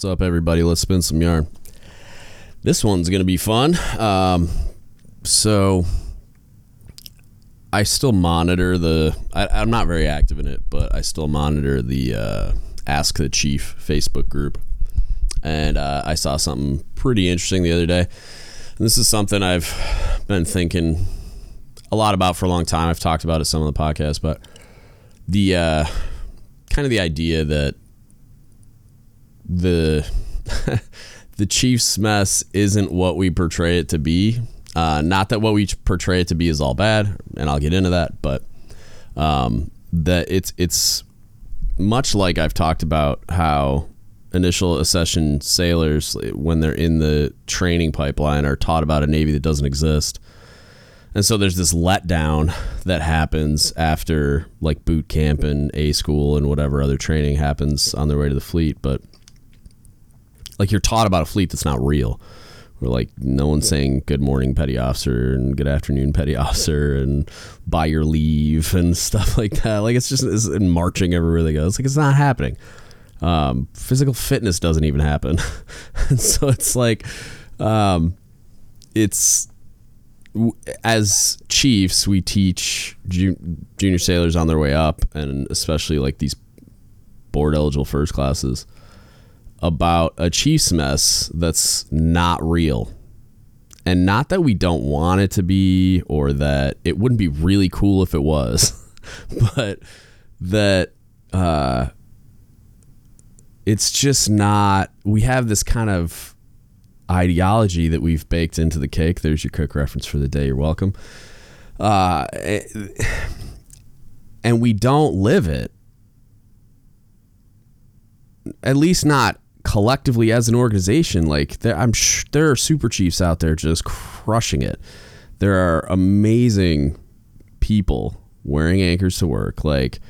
What's up, everybody? Let's spin some yarn. This one's going to be fun. Um, so, I still monitor the. I, am not very active in it, but I still monitor the uh, Ask the Chief Facebook group. And uh, I saw something pretty interesting the other day. And this is something I've been thinking a lot about for a long time. I've talked about it some of the podcast, but the uh, kind of the idea that the the Chiefs mess isn't what we portray it to be. Uh, not that what we portray it to be is all bad, and I'll get into that, but um, that it's it's much like I've talked about how initial accession sailors, when they're in the training pipeline, are taught about a navy that doesn't exist. And so there's this letdown that happens after like boot camp and A school and whatever other training happens on their way to the fleet. But like you're taught about a fleet that's not real. Where like no one's saying good morning petty officer and good afternoon petty officer and by your leave and stuff like that. Like it's just it's marching everywhere they go. It's like it's not happening. Um, physical fitness doesn't even happen, and so it's like, um, it's as chiefs we teach junior sailors on their way up, and especially like these board eligible first classes about a Chiefs mess that's not real. And not that we don't want it to be or that it wouldn't be really cool if it was, but that uh, it's just not. We have this kind of ideology that we've baked into the cake. There's your cook reference for the day. You're welcome. Uh, and we don't live it. At least not collectively as an organization, like there, I'm sh- there are super chiefs out there just crushing it. There are amazing people wearing anchors to work. Like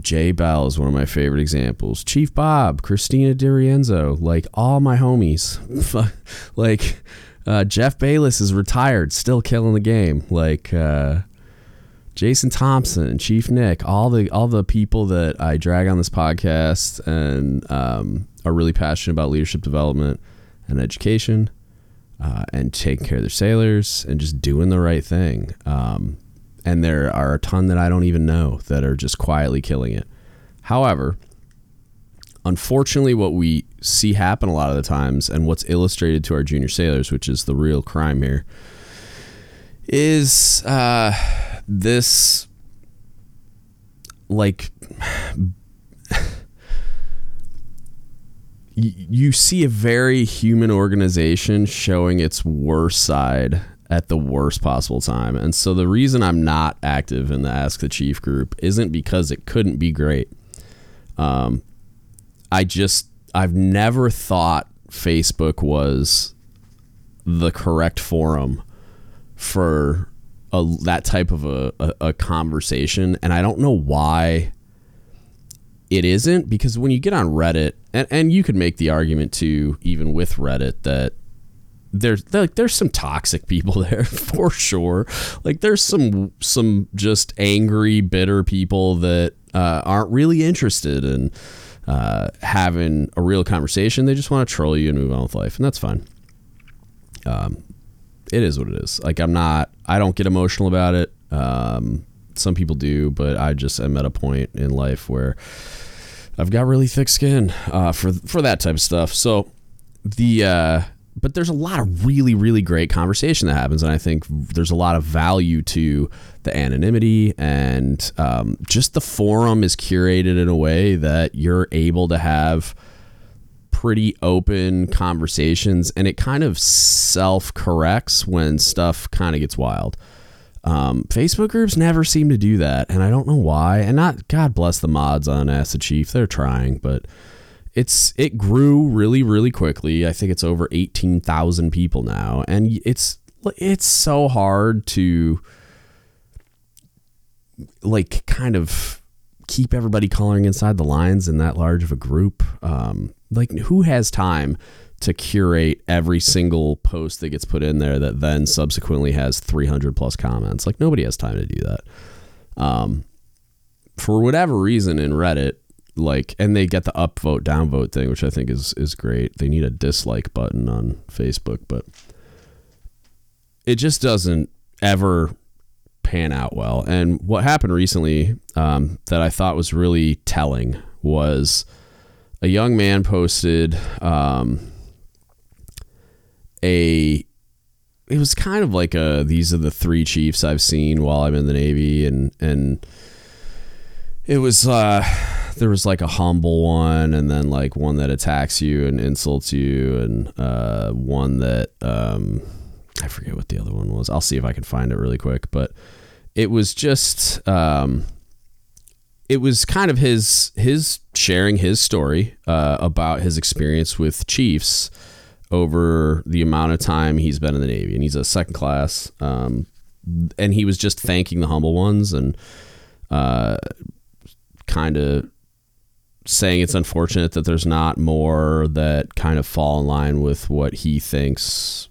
Jay Bell is one of my favorite examples. Chief Bob, Christina D'Arienzo, like all my homies. like uh, Jeff Bayless is retired, still killing the game. Like uh, Jason Thompson, Chief Nick, all the all the people that I drag on this podcast and um, are really passionate about leadership development and education uh, and taking care of their sailors and just doing the right thing. Um, and there are a ton that I don't even know that are just quietly killing it. However, unfortunately, what we see happen a lot of the times, and what's illustrated to our junior sailors, which is the real crime here, is uh, this like you see a very human organization showing its worst side at the worst possible time. And so the reason I'm not active in the Ask the Chief group isn't because it couldn't be great. Um, I just I've never thought Facebook was the correct forum for a, that type of a, a, a conversation, and I don't know why it isn't because when you get on Reddit, and, and you could make the argument too, even with Reddit, that there's like there's some toxic people there for sure. Like there's some some just angry, bitter people that uh, aren't really interested in uh, having a real conversation. They just want to troll you and move on with life, and that's fine. Um, it is what it is. Like I'm not. I don't get emotional about it. Um, some people do, but I just am at a point in life where I've got really thick skin uh, for for that type of stuff. So the uh, but there's a lot of really really great conversation that happens, and I think there's a lot of value to the anonymity and um, just the forum is curated in a way that you're able to have pretty open conversations, and it kind of self corrects when stuff kind of gets wild. Um, Facebook groups never seem to do that, and I don't know why. And not God bless the mods on the Chief; they're trying, but it's it grew really really quickly. I think it's over eighteen thousand people now, and it's it's so hard to like kind of keep everybody coloring inside the lines in that large of a group. Um, like who has time to curate every single post that gets put in there that then subsequently has 300 plus comments. Like nobody has time to do that. Um, for whatever reason in Reddit, like and they get the upvote downvote thing which i think is is great they need a dislike button on facebook but it just doesn't ever pan out well and what happened recently um, that i thought was really telling was a young man posted um, a it was kind of like a these are the three chiefs i've seen while i'm in the navy and and it was uh there was like a humble one and then like one that attacks you and insults you and uh one that um I forget what the other one was. I'll see if I can find it really quick, but it was just um it was kind of his his sharing his story uh, about his experience with Chiefs over the amount of time he's been in the Navy, and he's a second class. Um, and he was just thanking the humble ones and uh, kind of saying it's unfortunate that there's not more that kind of fall in line with what he thinks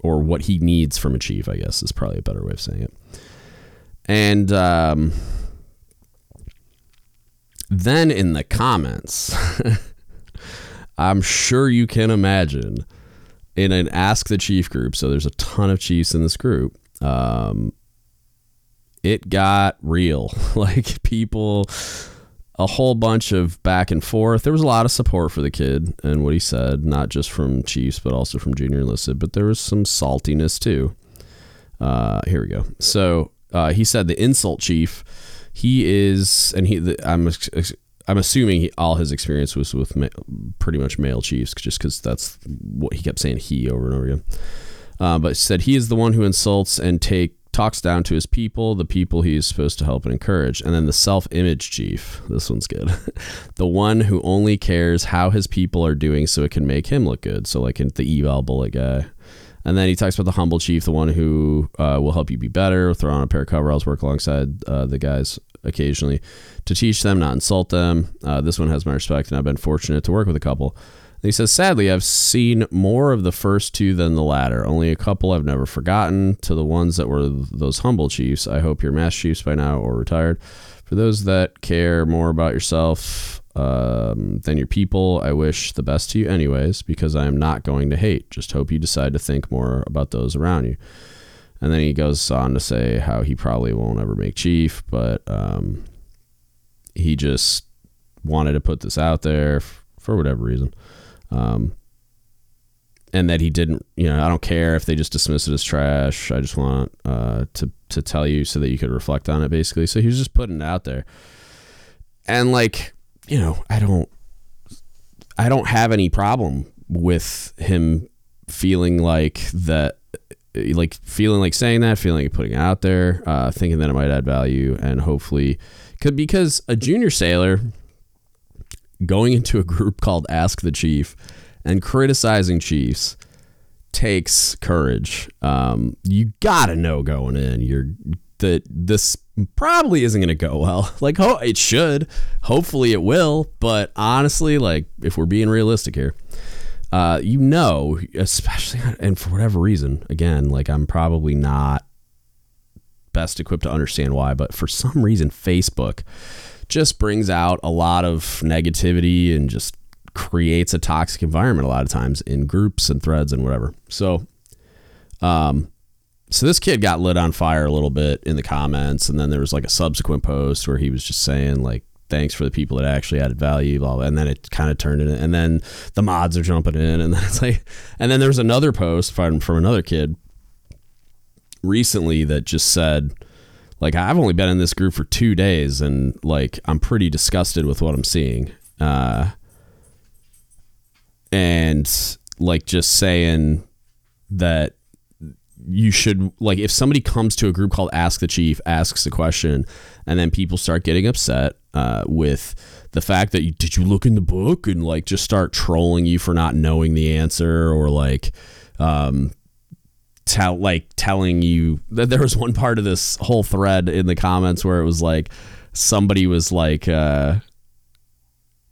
or what he needs from a chief, I guess is probably a better way of saying it. And um, then in the comments, I'm sure you can imagine in an Ask the Chief group, so there's a ton of chiefs in this group. Um, it got real. like people a whole bunch of back and forth. There was a lot of support for the kid and what he said, not just from Chiefs, but also from Junior Enlisted. But there was some saltiness too. Uh, here we go. So uh, he said the insult chief. He is, and he. I'm. I'm assuming he, all his experience was with ma- pretty much male chiefs, just because that's what he kept saying he over and over again. Uh, but said he is the one who insults and take talks down to his people, the people he is supposed to help and encourage. And then the self image chief. This one's good. the one who only cares how his people are doing so it can make him look good. So, like in the eval bullet guy. And then he talks about the humble chief, the one who uh, will help you be better, throw on a pair of coveralls, work alongside uh, the guys occasionally to teach them, not insult them. Uh, this one has my respect, and I've been fortunate to work with a couple. He says, sadly, I've seen more of the first two than the latter. Only a couple I've never forgotten. To the ones that were those humble chiefs, I hope you're master chiefs by now or retired. For those that care more about yourself um, than your people, I wish the best to you, anyways, because I am not going to hate. Just hope you decide to think more about those around you. And then he goes on to say how he probably won't ever make chief, but um, he just wanted to put this out there f- for whatever reason. Um, and that he didn't, you know, I don't care if they just dismiss it as trash. I just want uh, to to tell you so that you could reflect on it, basically. So he was just putting it out there, and like, you know, I don't, I don't have any problem with him feeling like that, like feeling like saying that, feeling like putting it out there, uh, thinking that it might add value, and hopefully, could because a junior sailor going into a group called Ask the Chief and criticizing chiefs takes courage. Um, you gotta know going in, you're that this probably isn't gonna go well. Like, it should. Hopefully, it will. But honestly, like, if we're being realistic here, uh, you know, especially and for whatever reason, again, like I'm probably not best equipped to understand why, but for some reason, Facebook just brings out a lot of negativity and just creates a toxic environment a lot of times in groups and threads and whatever. So, um, so this kid got lit on fire a little bit in the comments, and then there was like a subsequent post where he was just saying like, "Thanks for the people that actually added value," blah, blah. and then it kind of turned in, and then the mods are jumping in, and then it's like, and then there was another post from from another kid recently that just said like I've only been in this group for two days and like I'm pretty disgusted with what I'm seeing. Uh, and like just saying that you should like if somebody comes to a group called Ask the Chief, asks a question, and then people start getting upset uh, with the fact that you, did you look in the book and like just start trolling you for not knowing the answer or like um, tell like telling you that there was one part of this whole thread in the comments where it was like somebody was like uh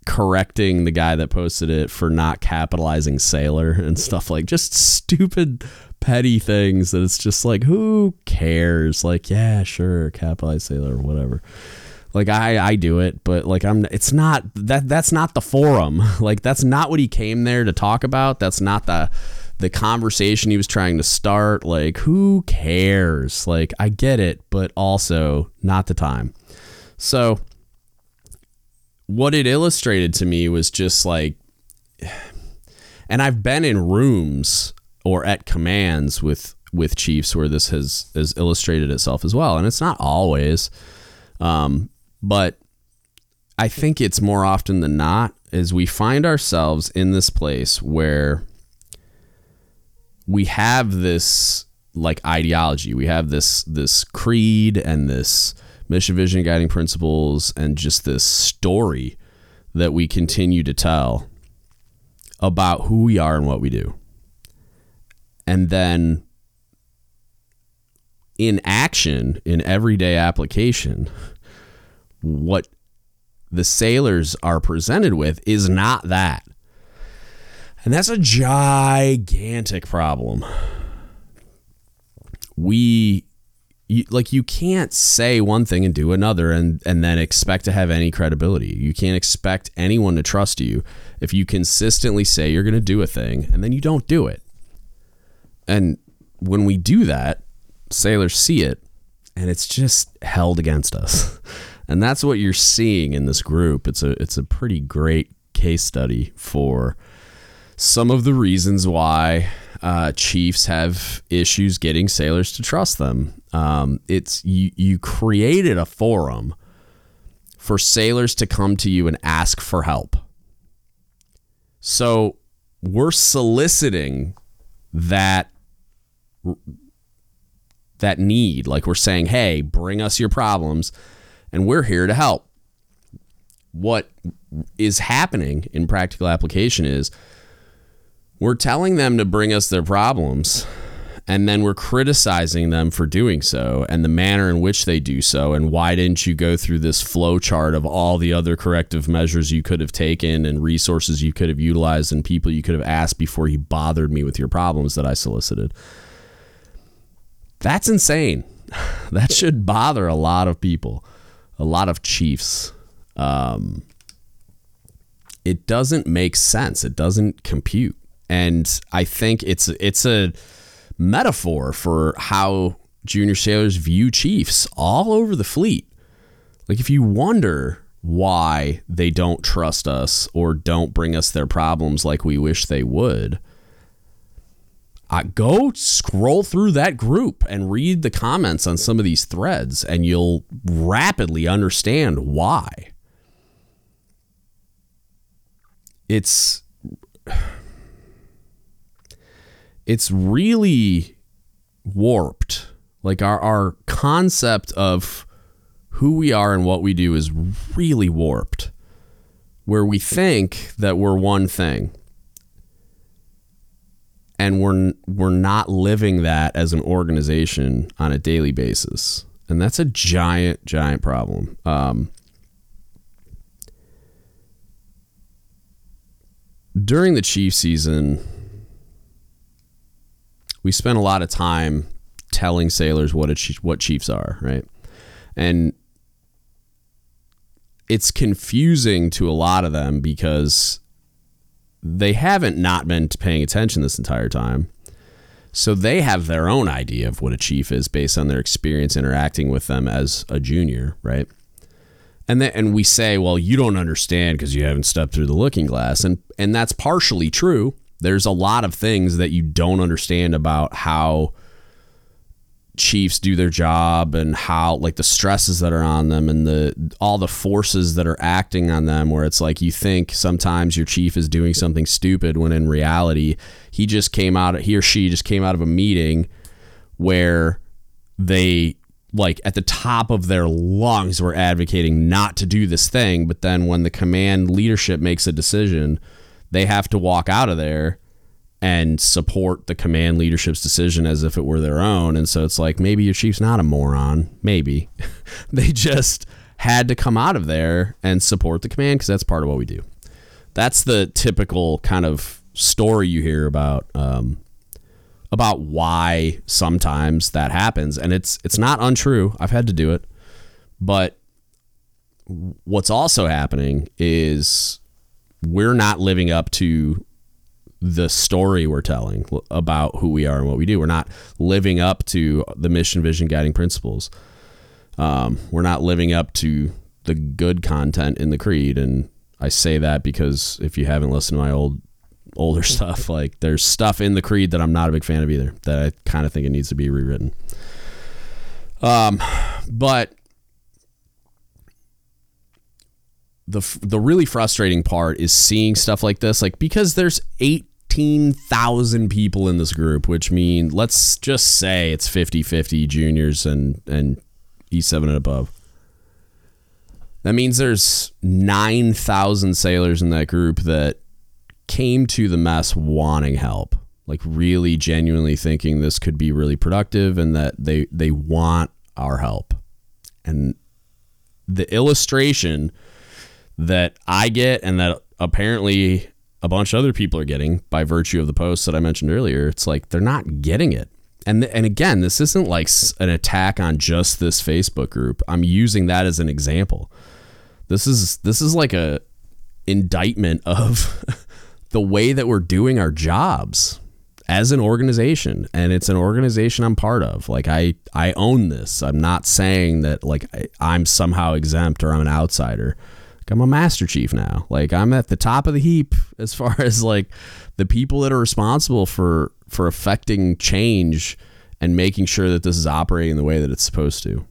correcting the guy that posted it for not capitalizing sailor and stuff like just stupid petty things that it's just like who cares like yeah sure capitalize sailor whatever Like I I do it, but like I'm it's not that that's not the forum. Like that's not what he came there to talk about. That's not the the conversation he was trying to start. Like who cares? Like I get it, but also not the time. So what it illustrated to me was just like and I've been in rooms or at commands with with chiefs where this has has illustrated itself as well. And it's not always um, but I think it's more often than not is we find ourselves in this place where we have this like ideology. We have this this creed and this mission vision guiding principles and just this story that we continue to tell about who we are and what we do and then in action in everyday application what the sailors are presented with is not that. And that's a gigantic problem. We you, like you can't say one thing and do another and and then expect to have any credibility. You can't expect anyone to trust you if you consistently say you're going to do a thing and then you don't do it. And when we do that, sailors see it and it's just held against us. and that's what you're seeing in this group. It's a it's a pretty great case study for some of the reasons why uh, chiefs have issues getting sailors to trust them. Um, it's you you created a forum for sailors to come to you and ask for help. So we're soliciting that that need. Like we're saying, hey, bring us your problems and we're here to help. What is happening in practical application is we're telling them to bring us their problems and then we're criticizing them for doing so and the manner in which they do so and why didn't you go through this flow chart of all the other corrective measures you could have taken and resources you could have utilized and people you could have asked before you bothered me with your problems that I solicited that's insane that should bother a lot of people a lot of chiefs. Um, it doesn't make sense. It doesn't compute, and I think it's it's a metaphor for how junior sailors view chiefs all over the fleet. Like if you wonder why they don't trust us or don't bring us their problems like we wish they would, uh, go scroll through that group and read the comments on some of these threads, and you'll rapidly understand why. It's it's really warped. Like our our concept of who we are and what we do is really warped. Where we think that we're one thing and we're we're not living that as an organization on a daily basis, and that's a giant, giant problem. Um, during the Chief season, we spent a lot of time telling sailors what a, what Chiefs are, right? And it's confusing to a lot of them because they haven't not been paying attention this entire time. So they have their own idea of what a chief is based on their experience interacting with them as a junior, right? And then, and we say, well, you don't understand because you haven't stepped through the looking glass, and and that's partially true. There's a lot of things that you don't understand about how Chiefs do their job and how like the stresses that are on them and the all the forces that are acting on them where it's like you think sometimes your chief is doing something stupid when in reality he just came out he or she just came out of a meeting where they like at the top of their lungs were advocating not to do this thing but then when the command leadership makes a decision they have to walk out of there and support the command leadership's decision as if it were their own. And so it's like maybe your chief's not a moron. Maybe they just had to come out of there and support the command because that's part of what we do. That's the typical kind of story you hear about um, about why sometimes that happens, and it's it's not untrue. I've had to do it, but what's also happening is we're not living up to the story we're telling about who we are and what we do. We're not living up to the mission, vision, guiding principles. Um, we're not living up to the good content in the creed, and I say that because if you haven't listened to my old older stuff, like there's stuff in the creed that I'm not a big fan of either. That I kind of think it needs to be rewritten. Um, but the the really frustrating part is seeing stuff like this, like because there's eight 15,000 people in this group, which mean let's just say it's 50-50 juniors and and E7 and above. That means there's 9,000 sailors in that group that came to the mess wanting help, like really genuinely thinking this could be really productive and that they they want our help. And the illustration that I get and that apparently a bunch of other people are getting by virtue of the posts that I mentioned earlier. It's like they're not getting it. And and again, this isn't like an attack on just this Facebook group. I'm using that as an example. This is this is like a indictment of the way that we're doing our jobs as an organization and it's an organization I'm part of. Like I I own this. I'm not saying that like I, I'm somehow exempt or I'm an outsider. I'm a master chief now. Like I'm at the top of the heap as far as like the people that are responsible for for affecting change and making sure that this is operating the way that it's supposed to.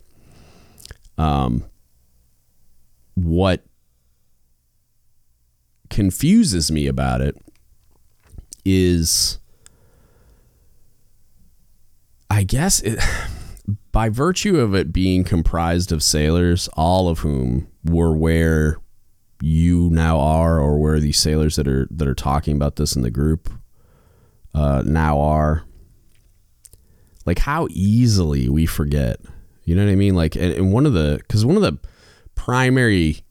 Um what confuses me about it is I guess it, by virtue of it being comprised of sailors, all of whom were where you now are, or where these sailors that are that are talking about this in the group uh, now are. Like how easily we forget. You know what I mean? Like, and, and one of the because one of the primary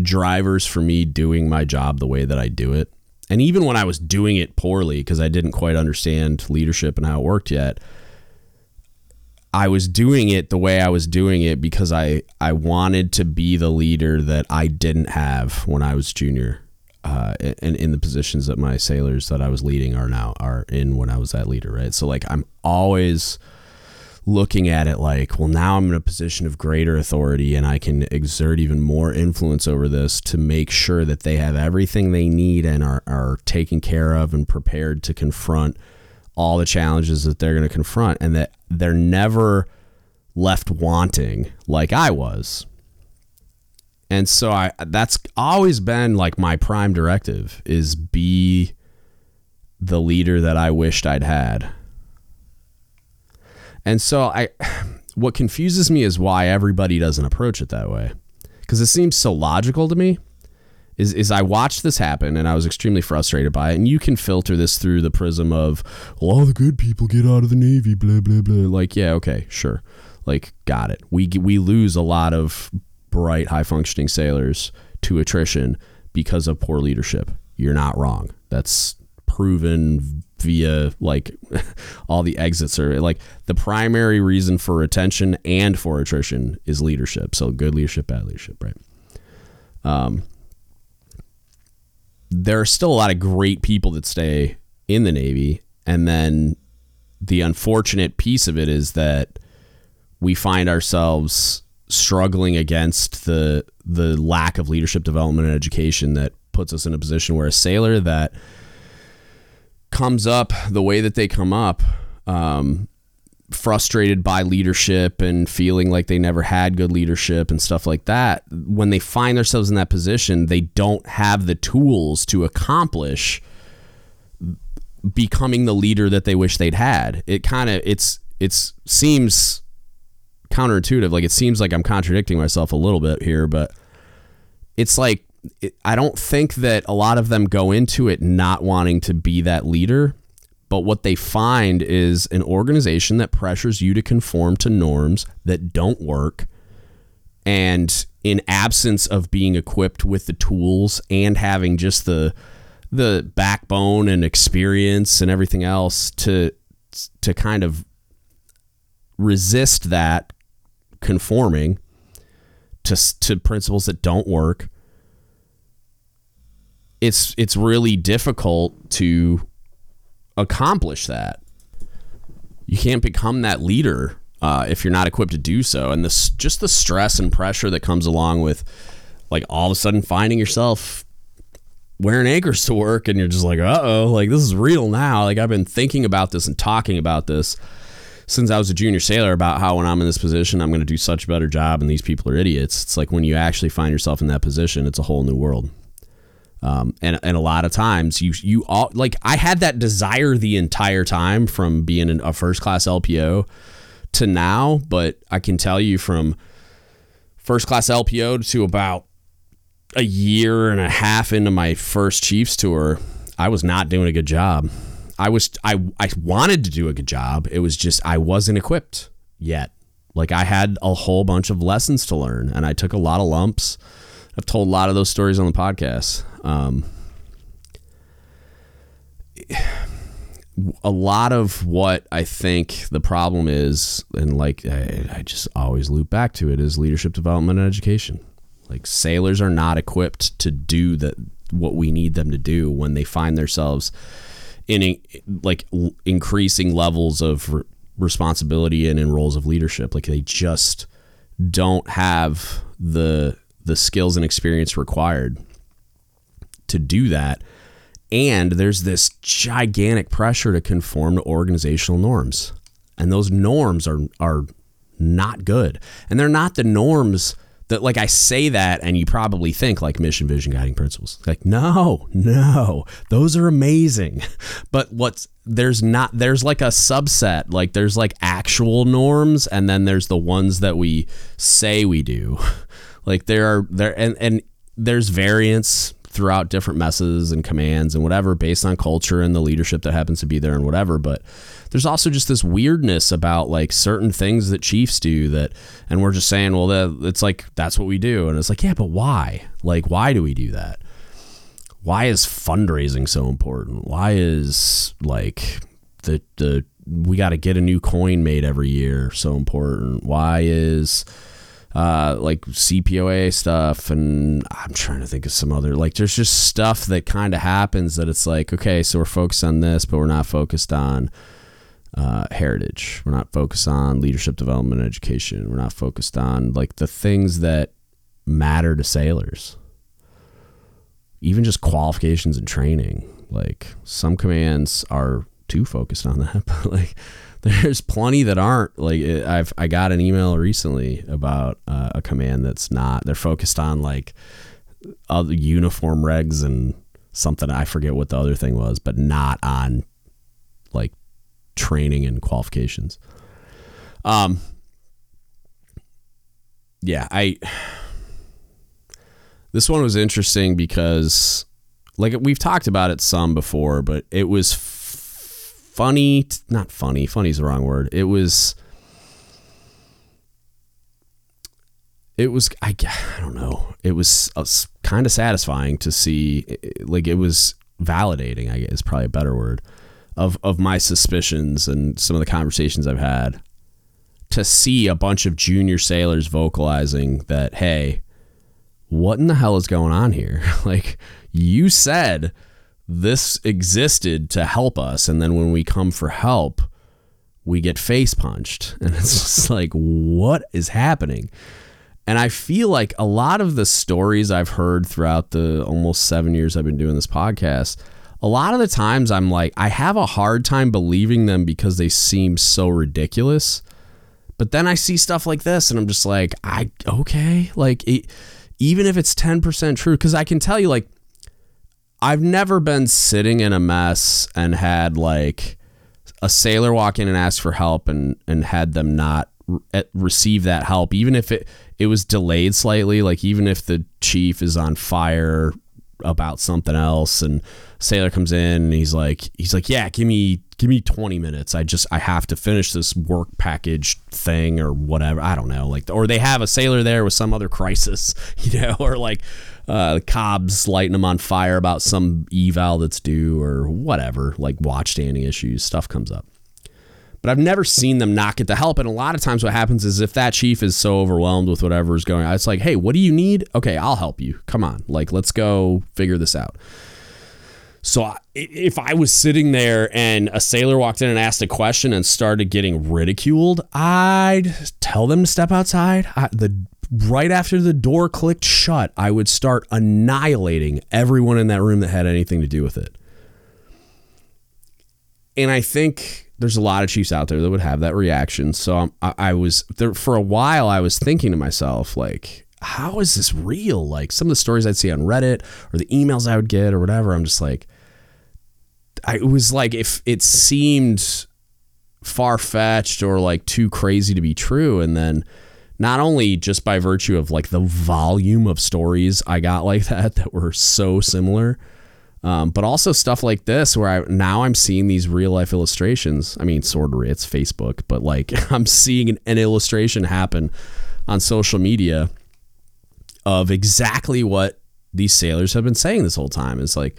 drivers for me doing my job the way that I do it, and even when I was doing it poorly because I didn't quite understand leadership and how it worked yet I was doing it the way I was doing it because I I wanted to be the leader that I didn't have when I was junior, uh, and in the positions that my sailors that I was leading are now are in when I was that leader, right? So like I'm always looking at it like, well, now I'm in a position of greater authority and I can exert even more influence over this to make sure that they have everything they need and are, are taken care of and prepared to confront all the challenges that they're going to confront and that they're never left wanting like I was. And so I that's always been like my prime directive is be the leader that I wished I'd had. And so I what confuses me is why everybody doesn't approach it that way. Cuz it seems so logical to me is is I watched this happen and I was extremely frustrated by it. And you can filter this through the prism of well, all the good people get out of the navy, blah blah blah. Like, yeah, okay, sure, like got it. We we lose a lot of bright, high functioning sailors to attrition because of poor leadership. You're not wrong. That's proven via like all the exits are like the primary reason for retention and for attrition is leadership. So good leadership, bad leadership, right? Um, there are still a lot of great people that stay in the Navy. And then the unfortunate piece of it is that we find ourselves struggling against the the lack of leadership development and education that puts us in a position where a sailor that comes up the way that they come up um, frustrated by leadership and feeling like they never had good leadership and stuff like that, when they find themselves in that position, they don't have the tools to accomplish becoming the leader that they wish they'd had. It kind of it's it's seems counterintuitive. Like it seems like I'm contradicting myself a little bit here, but it's like I don't think that a lot of them go into it not wanting to be that leader but what they find is an organization that pressures you to conform to norms that don't work. And in absence of being equipped with the tools and having just the the backbone and experience and everything else to to kind of resist that conforming to to principles that don't work it's it's really difficult to accomplish that you can't become that leader uh, if you're not equipped to do so and this just the stress and pressure that comes along with like all of a sudden finding yourself wearing anchors to work and you're just like uh-oh like this is real now like i've been thinking about this and talking about this since I was a junior sailor about how when I'm in this position, I'm going to do such a better job and these people are idiots. It's like when you actually find yourself in that position, it's a whole new world. Um, and, and a lot of times you you all like I had that desire the entire time from being a first class LPO to now, but I can tell you from first class LPO to about a year and a half into my first Chiefs tour, I was not doing a good job. I was I I wanted to do a good job. It was just I wasn't equipped yet. Like I had a whole bunch of lessons to learn, and I took a lot of lumps. I've told a lot of those stories on the podcast. Um, a lot of what I think the problem is, and like I, I just always loop back to it, is leadership development and education. Like sailors are not equipped to do that what we need them to do when they find themselves in like increasing levels of re- responsibility and in roles of leadership. Like they just don't have the the skills and experience required to do that. And there's this gigantic pressure to conform to organizational norms. And those norms are are not good. And they're not the norms that like I say that and you probably think like mission vision guiding principles. Like no, no. Those are amazing. But what's there's not there's like a subset. Like there's like actual norms and then there's the ones that we say we do. Like there are there and and there's variance throughout different messes and commands and whatever based on culture and the leadership that happens to be there and whatever, but there's also just this weirdness about like certain things that Chiefs do that, and we're just saying, well, that, it's like that's what we do, and it's like, yeah, but why? Like, why do we do that? Why is fundraising so important? Why is like the the we got to get a new coin made every year so important? Why is uh, like CPOA stuff, and I'm trying to think of some other like. There's just stuff that kind of happens that it's like, okay, so we're focused on this, but we're not focused on uh, heritage. We're not focused on leadership development and education. We're not focused on like the things that matter to sailors. Even just qualifications and training. Like some commands are too focused on that, but like there's plenty that aren't. Like I've I got an email recently about uh, a command that's not. They're focused on like other uniform regs and something I forget what the other thing was, but not on like training and qualifications. Um, yeah, I. This one was interesting because, like, we've talked about it some before, but it was funny. Not funny. Funny is the wrong word. It was. It was I, I don't know. It was uh, kind of satisfying to see. Like it was validating. I guess is probably a better word of of my suspicions and some of the conversations I've had to see a bunch of junior sailors vocalizing that hey what in the hell is going on here like you said this existed to help us and then when we come for help we get face punched and it's just like what is happening and I feel like a lot of the stories I've heard throughout the almost 7 years I've been doing this podcast a lot of the times I'm like, I have a hard time believing them because they seem so ridiculous. But then I see stuff like this and I'm just like, I, okay. Like, it, even if it's 10% true, because I can tell you, like, I've never been sitting in a mess and had like a sailor walk in and ask for help and, and had them not re- eh, receive that help, even if it, it was delayed slightly, like, even if the chief is on fire about something else and sailor comes in and he's like he's like yeah give me give me 20 minutes. I just i have to finish this work package thing or whatever. I don't know like or they have a sailor there with some other crisis you know or like uh COB's lighting them on fire about some eval that's due or whatever like watch standing issues stuff comes up but I've never seen them not get the help. And a lot of times, what happens is if that chief is so overwhelmed with whatever is going on, it's like, hey, what do you need? Okay, I'll help you. Come on, like let's go figure this out. So if I was sitting there and a sailor walked in and asked a question and started getting ridiculed, I'd tell them to step outside. I, the right after the door clicked shut, I would start annihilating everyone in that room that had anything to do with it. And I think there's a lot of chiefs out there that would have that reaction. So I, I was there for a while. I was thinking to myself, like, how is this real? Like some of the stories I'd see on Reddit or the emails I would get or whatever. I'm just like, I, it was like if it seemed far fetched or like too crazy to be true. And then not only just by virtue of like the volume of stories I got like that that were so similar, um, but also stuff like this where I now I'm seeing these real life illustrations. I mean, sort of it's Facebook, but like I'm seeing an, an illustration happen on social media of exactly what these sailors have been saying this whole time. It's like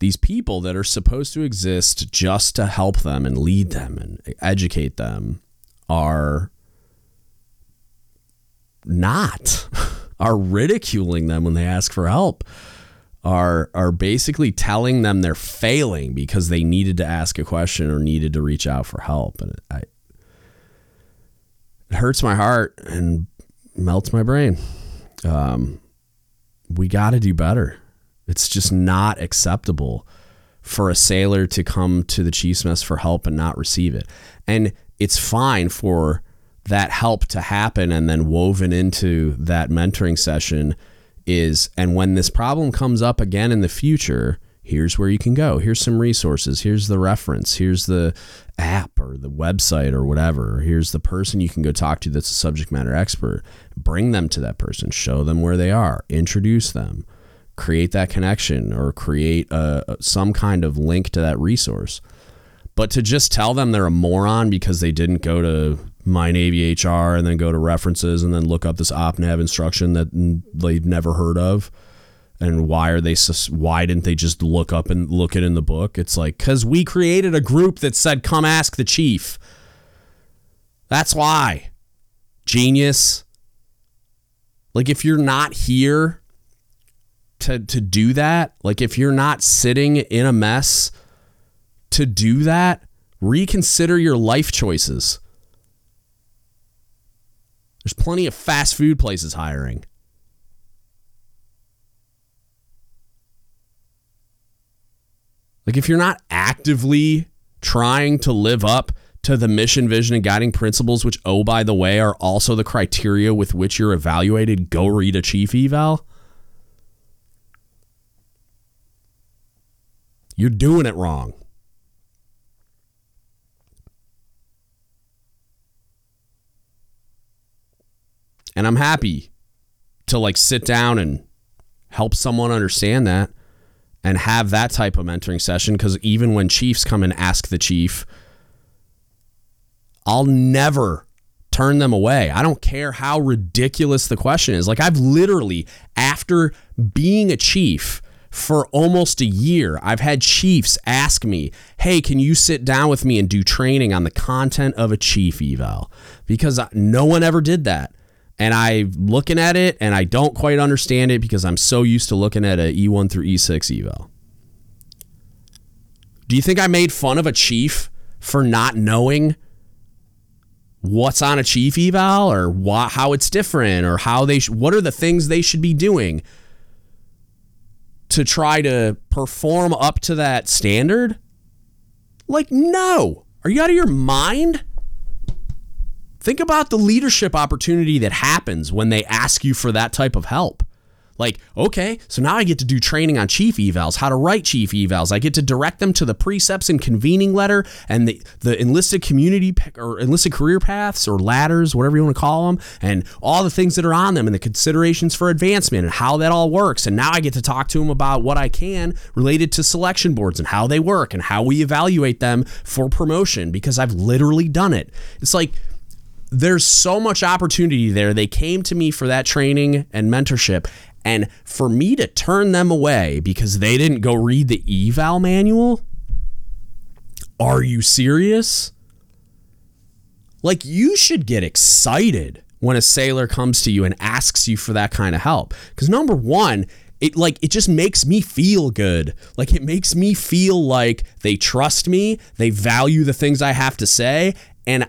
these people that are supposed to exist just to help them and lead them and educate them are not are ridiculing them when they ask for help are are basically telling them they're failing because they needed to ask a question or needed to reach out for help. And it, I, it hurts my heart and melts my brain. Um, we got to do better. It's just not acceptable for a sailor to come to the chief's mess for help and not receive it. And it's fine for that help to happen and then woven into that mentoring session is and when this problem comes up again in the future, here's where you can go. Here's some resources. Here's the reference. Here's the app or the website or whatever. Here's the person you can go talk to that's a subject matter expert. Bring them to that person, show them where they are, introduce them create that connection or create a, some kind of link to that resource. But to just tell them they're a moron because they didn't go to MyNavy HR and then go to references and then look up this OpNav instruction that they've never heard of. And why are they? Why didn't they just look up and look it in the book? It's like because we created a group that said, "Come ask the chief." That's why. Genius. Like if you're not here to to do that, like if you're not sitting in a mess to do that, reconsider your life choices. There's plenty of fast food places hiring. Like if you're not actively trying to live up to the mission, vision, and guiding principles, which, oh, by the way, are also the criteria with which you're evaluated, go read a chief eval. You're doing it wrong. And I'm happy to like sit down and help someone understand that and have that type of mentoring session because even when chiefs come and ask the chief, I'll never turn them away. I don't care how ridiculous the question is. Like, I've literally, after being a chief, for almost a year, I've had chiefs ask me, hey, can you sit down with me and do training on the content of a chief eval? Because no one ever did that. And I'm looking at it and I don't quite understand it because I'm so used to looking at a E1 through E6 eval. Do you think I made fun of a chief for not knowing what's on a chief eval or wh- how it's different or how they sh- what are the things they should be doing? to try to perform up to that standard? Like, no. Are you out of your mind? Think about the leadership opportunity that happens when they ask you for that type of help. Like, okay, so now I get to do training on chief evals, how to write chief evals. I get to direct them to the precepts and convening letter and the, the enlisted community or enlisted career paths or ladders, whatever you want to call them, and all the things that are on them and the considerations for advancement and how that all works. And now I get to talk to them about what I can related to selection boards and how they work and how we evaluate them for promotion because I've literally done it. It's like, there's so much opportunity there. They came to me for that training and mentorship, and for me to turn them away because they didn't go read the eval manual? Are you serious? Like you should get excited when a sailor comes to you and asks you for that kind of help. Cuz number 1, it like it just makes me feel good. Like it makes me feel like they trust me, they value the things I have to say, and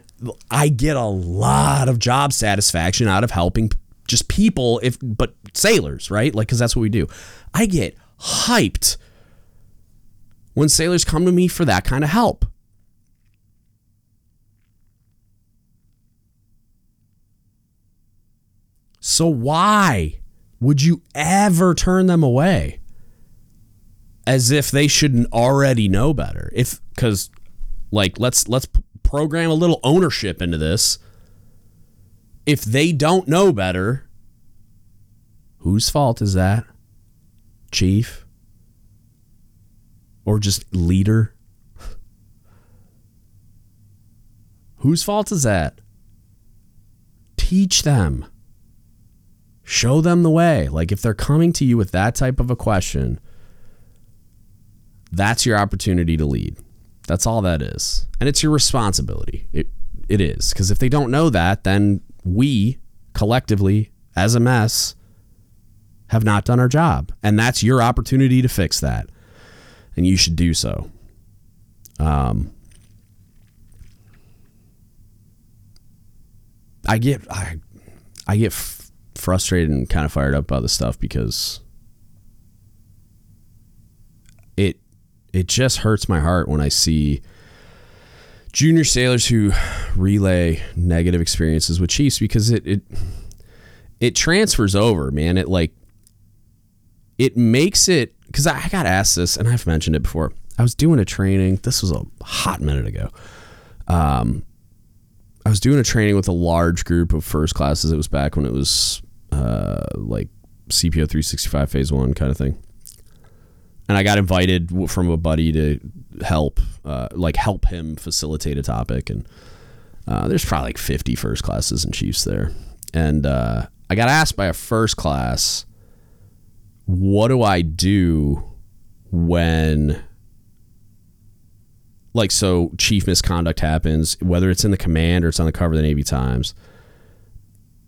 I get a lot of job satisfaction out of helping just people if but sailors, right? Like cuz that's what we do. I get hyped when sailors come to me for that kind of help. So why would you ever turn them away? As if they shouldn't already know better. If cuz like let's let's program a little ownership into this. If they don't know better, whose fault is that? Chief? Or just leader? Whose fault is that? Teach them. Show them the way. Like if they're coming to you with that type of a question, that's your opportunity to lead. That's all that is. And it's your responsibility. It it is. Because if they don't know that, then we collectively, as a mess, have not done our job. And that's your opportunity to fix that. And you should do so. Um I get I I get frustrated and kind of fired up by the stuff because it it just hurts my heart when I see junior sailors who relay negative experiences with Chiefs because it it it transfers over, man. It like it makes it because I got asked this and I've mentioned it before. I was doing a training. This was a hot minute ago. Um, I was doing a training with a large group of first classes. It was back when it was uh, like CPO 365 phase one kind of thing. And I got invited from a buddy to help, uh, like help him facilitate a topic. And uh, there's probably like 50 first classes and chiefs there. And uh, I got asked by a first class, what do I do when like so chief misconduct happens whether it's in the command or it's on the cover of the navy times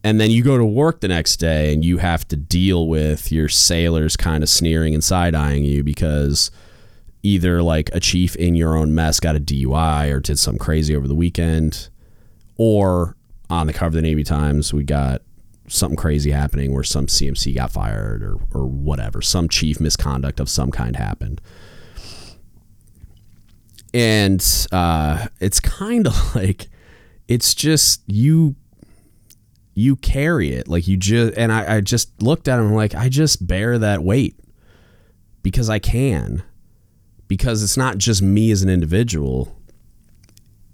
and then you go to work the next day and you have to deal with your sailors kind of sneering and side eyeing you because either like a chief in your own mess got a DUI or did some crazy over the weekend, or on the cover of the Navy Times, we got something crazy happening where some CMC got fired or, or whatever, some chief misconduct of some kind happened. And uh, it's kind of like, it's just you you carry it. Like you just and I, I just looked at him like I just bear that weight because I can. Because it's not just me as an individual.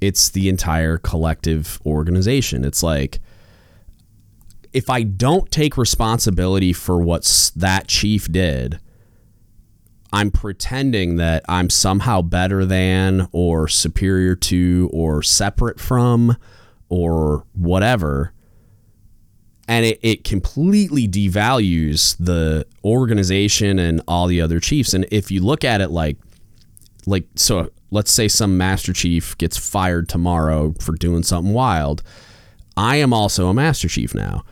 It's the entire collective organization. It's like if I don't take responsibility for what that chief did I'm pretending that I'm somehow better than or superior to or separate from or whatever and it, it completely devalues the organization and all the other chiefs. And if you look at it like like so let's say some master chief gets fired tomorrow for doing something wild. I am also a master chief now.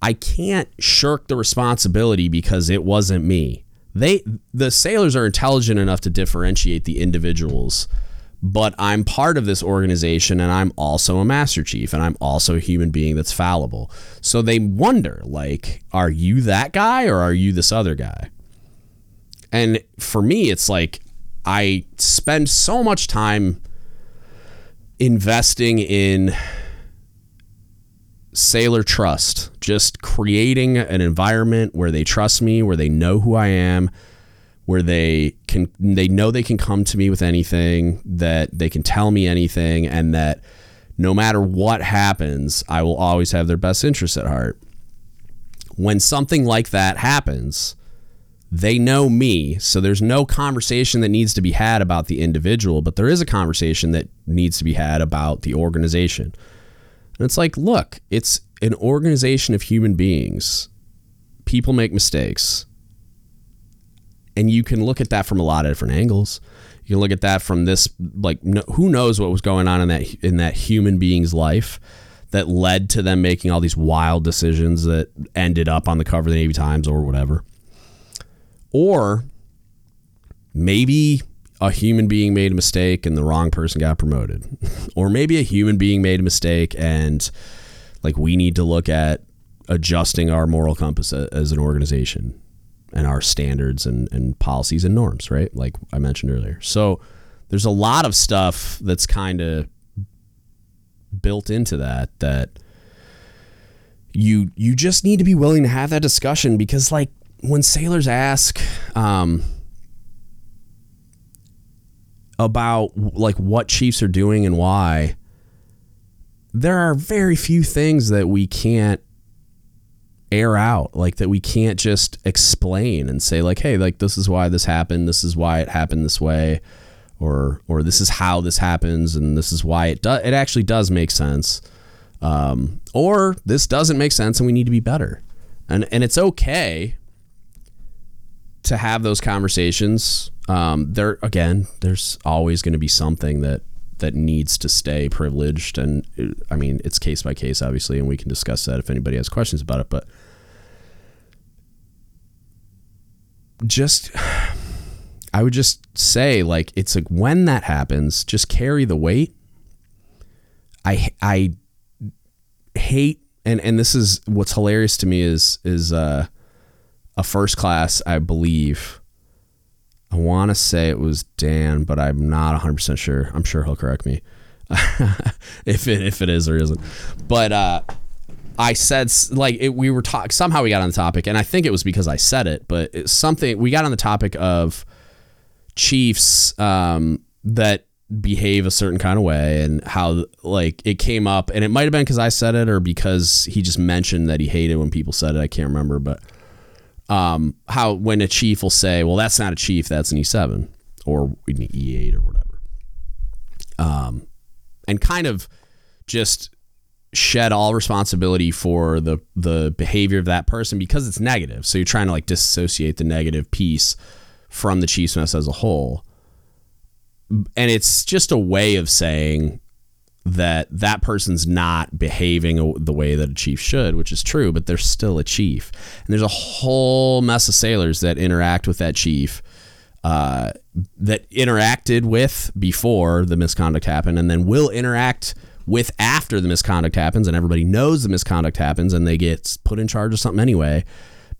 I can't shirk the responsibility because it wasn't me. They the sailors are intelligent enough to differentiate the individuals but I'm part of this organization and I'm also a master chief and I'm also a human being that's fallible. So they wonder like are you that guy or are you this other guy? And for me it's like I spend so much time investing in sailor trust, just creating an environment where they trust me, where they know who I am, where they can they know they can come to me with anything, that they can tell me anything, and that no matter what happens, I will always have their best interests at heart. When something like that happens, they know me, so there's no conversation that needs to be had about the individual, but there is a conversation that needs to be had about the organization. And it's like, look, it's an organization of human beings. People make mistakes and you can look at that from a lot of different angles. You can look at that from this like no, who knows what was going on in that in that human being's life that led to them making all these wild decisions that ended up on the cover of the Navy Times or whatever. Or maybe a human being made a mistake and the wrong person got promoted. or maybe a human being made a mistake and like we need to look at adjusting our moral compass as an organization and our standards and, and policies and norms, right? Like I mentioned earlier. So there's a lot of stuff that's kind of built into that that you you just need to be willing to have that discussion because like when sailors ask um, about like what chiefs are doing and why there are very few things that we can't air out like that we can't just explain and say like hey like this is why this happened. This is why it happened this way or or this is how this happens and this is why it does it actually does make sense um, or this doesn't make sense and we need to be better. And and it's okay to have those conversations. Um, there again there's always going to be something that that needs to stay privileged and i mean it's case by case obviously and we can discuss that if anybody has questions about it but just I would just say like it's like when that happens, just carry the weight. I I hate and and this is what's hilarious to me is is uh, a first class I believe. I want to say it was Dan, but I'm not 100% sure. I'm sure he'll correct me if it if it is or isn't. But uh, I said like it, we were talking somehow we got on the topic, and I think it was because I said it, but something we got on the topic of chiefs um, that behave a certain kind of way and how like it came up and it might have been because I said it or because he just mentioned that he hated when people said it I can't remember but um, how when a chief will say well that's not a chief that's an E7 or an E8 or whatever. Um, and kind of just shed all responsibility for the the behavior of that person because it's negative so you're trying to like disassociate the negative piece from the Chiefs mess as a whole. And it's just a way of saying that that person's not behaving the way that a chief should, which is true, but they're still a chief. And there's a whole mess of sailors that interact with that chief uh, that interacted with before the misconduct happened and then will interact with after the misconduct happens and everybody knows the misconduct happens and they get put in charge of something anyway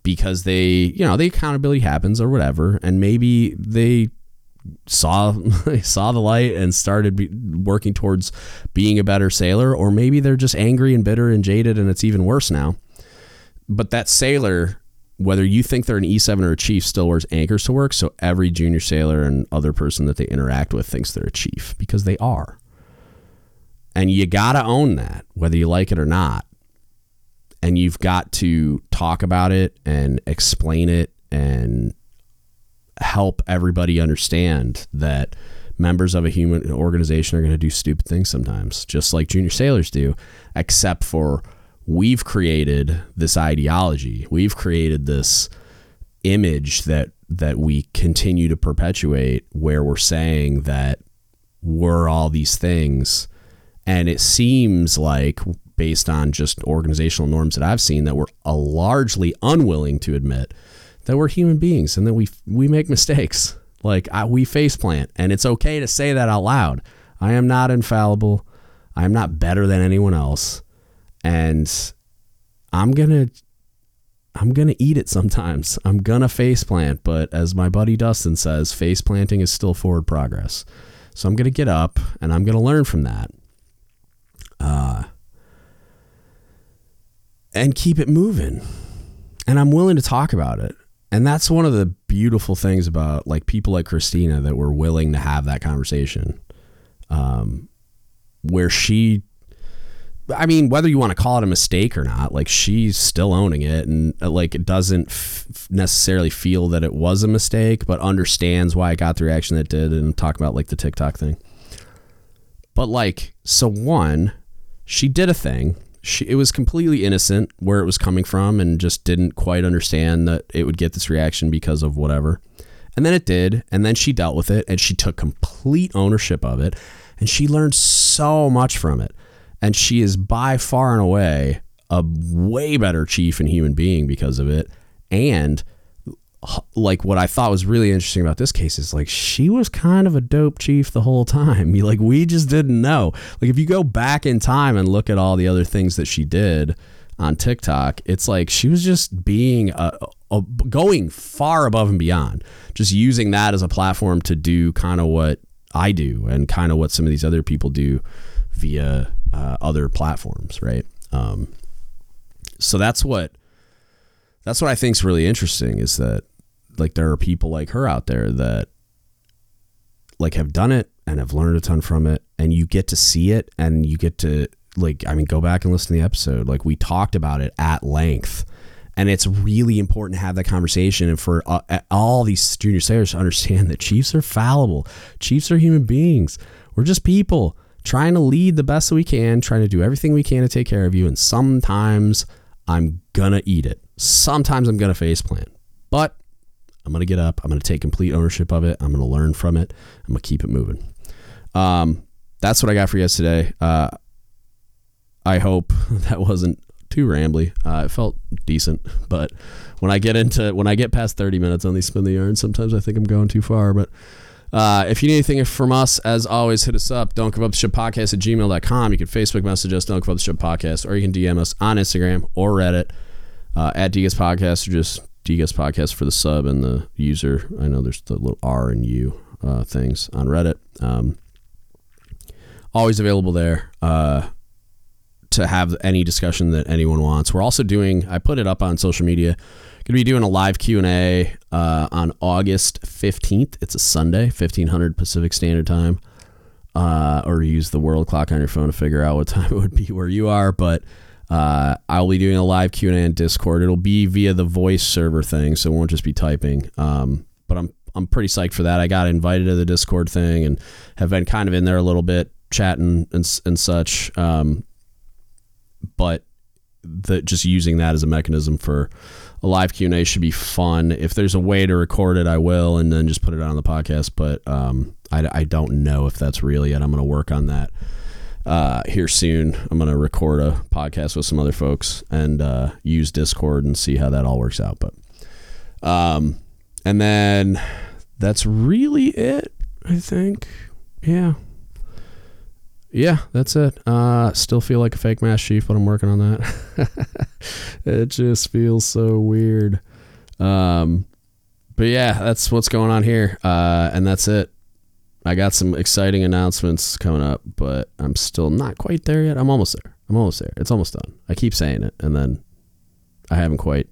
because they, you know, the accountability happens or whatever, and maybe they saw saw the light and started be, working towards being a better sailor, or maybe they're just angry and bitter and jaded, and it's even worse now. But that sailor, whether you think they're an E7 or a chief, still wears anchors to work. So every junior sailor and other person that they interact with thinks they're a chief because they are. And you got to own that, whether you like it or not and you've got to talk about it and explain it and help everybody understand that members of a human organization are going to do stupid things sometimes, just like junior sailors do, except for we've created this ideology. We've created this image that that we continue to perpetuate where we're saying that we're all these things and it seems like based on just organizational norms that I've seen that we're uh, largely unwilling to admit that we're human beings and that we we make mistakes. Like I, we face plant, and it's okay to say that out loud. I am not infallible. I am not better than anyone else, and I'm gonna I'm gonna eat it sometimes. I'm gonna face plant, but as my buddy Dustin says, face planting is still forward progress. So I'm gonna get up and I'm gonna learn from that. Uh, and keep it moving. And I'm willing to talk about it. And that's one of the beautiful things about like people like Christina that were willing to have that conversation. Um, where she I mean, whether you want to call it a mistake or not, like she's still owning it, and uh, like it doesn't f- necessarily feel that it was a mistake, but understands why it got the reaction it did, and talk about like the TikTok thing. But like, so one, she did a thing, she, it was completely innocent where it was coming from and just didn't quite understand that it would get this reaction because of whatever. And then it did. And then she dealt with it and she took complete ownership of it. And she learned so much from it. And she is by far and away a way better chief and human being because of it. And like what I thought was really interesting about this case is like she was kind of a dope chief the whole time. Like we just didn't know. Like if you go back in time and look at all the other things that she did on TikTok, it's like she was just being a, a, going far above and beyond, just using that as a platform to do kind of what I do and kind of what some of these other people do via uh, other platforms, right? Um, so that's what that's what I think is really interesting is that like there are people like her out there that like have done it and have learned a ton from it and you get to see it and you get to like I mean go back and listen to the episode. Like we talked about it at length and it's really important to have that conversation and for uh, all these junior sailors to understand that chiefs are fallible. Chiefs are human beings. We're just people trying to lead the best that we can trying to do everything we can to take care of you and sometimes i'm gonna eat it. Sometimes i'm gonna face plant but I'm going to get up. I'm going to take complete ownership of it. I'm going to learn from it. I'm going to keep it moving. Um, that's what I got for you guys today. Uh, I hope that wasn't too rambly. Uh, it felt decent, but when I get into when I get past 30 minutes on these spin the yarn, sometimes I think I'm going too far. But uh, if you need anything from us, as always, hit us up. Don't give up the ship podcast at gmail.com. You can Facebook message us, don't give up the ship podcast, or you can DM us on Instagram or Reddit uh, at DGUTS Podcast, or just DGUTS podcast for the sub and the user. I know there's the little R and U uh, things on Reddit. Um, always available there uh, to have any discussion that anyone wants. We're also doing. I put it up on social media. Going to be doing a live Q and A uh, on August fifteenth. It's a Sunday, fifteen hundred Pacific Standard Time. Uh, or use the world clock on your phone to figure out what time it would be where you are, but uh, I'll be doing a live Q and A in Discord. It'll be via the voice server thing, so it won't just be typing. Um, but I'm I'm pretty psyched for that. I got invited to the Discord thing and have been kind of in there a little bit, chatting and and such. Um, but the just using that as a mechanism for a live Q and A should be fun. If there's a way to record it, I will, and then just put it on the podcast. But um, I, I don't know if that's real yet. I'm going to work on that uh, here soon. I'm going to record a podcast with some other folks and uh, use Discord and see how that all works out. But, um, and then that's really it, I think. Yeah. Yeah, that's it. Uh, still feel like a fake mass chief, but I'm working on that. it just feels so weird. Um, but yeah, that's what's going on here. Uh, and that's it. I got some exciting announcements coming up, but I'm still not quite there yet. I'm almost there. I'm almost there. It's almost done. I keep saying it, and then I haven't quite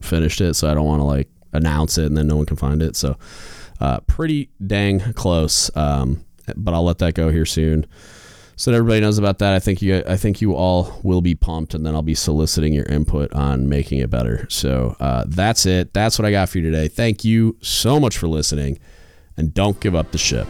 finished it, so I don't want to like announce it and then no one can find it. So, uh, pretty dang close. Um, but I'll let that go here soon, so that everybody knows about that. I think you, I think you all will be pumped, and then I'll be soliciting your input on making it better. So uh, that's it. That's what I got for you today. Thank you so much for listening and don't give up the ship.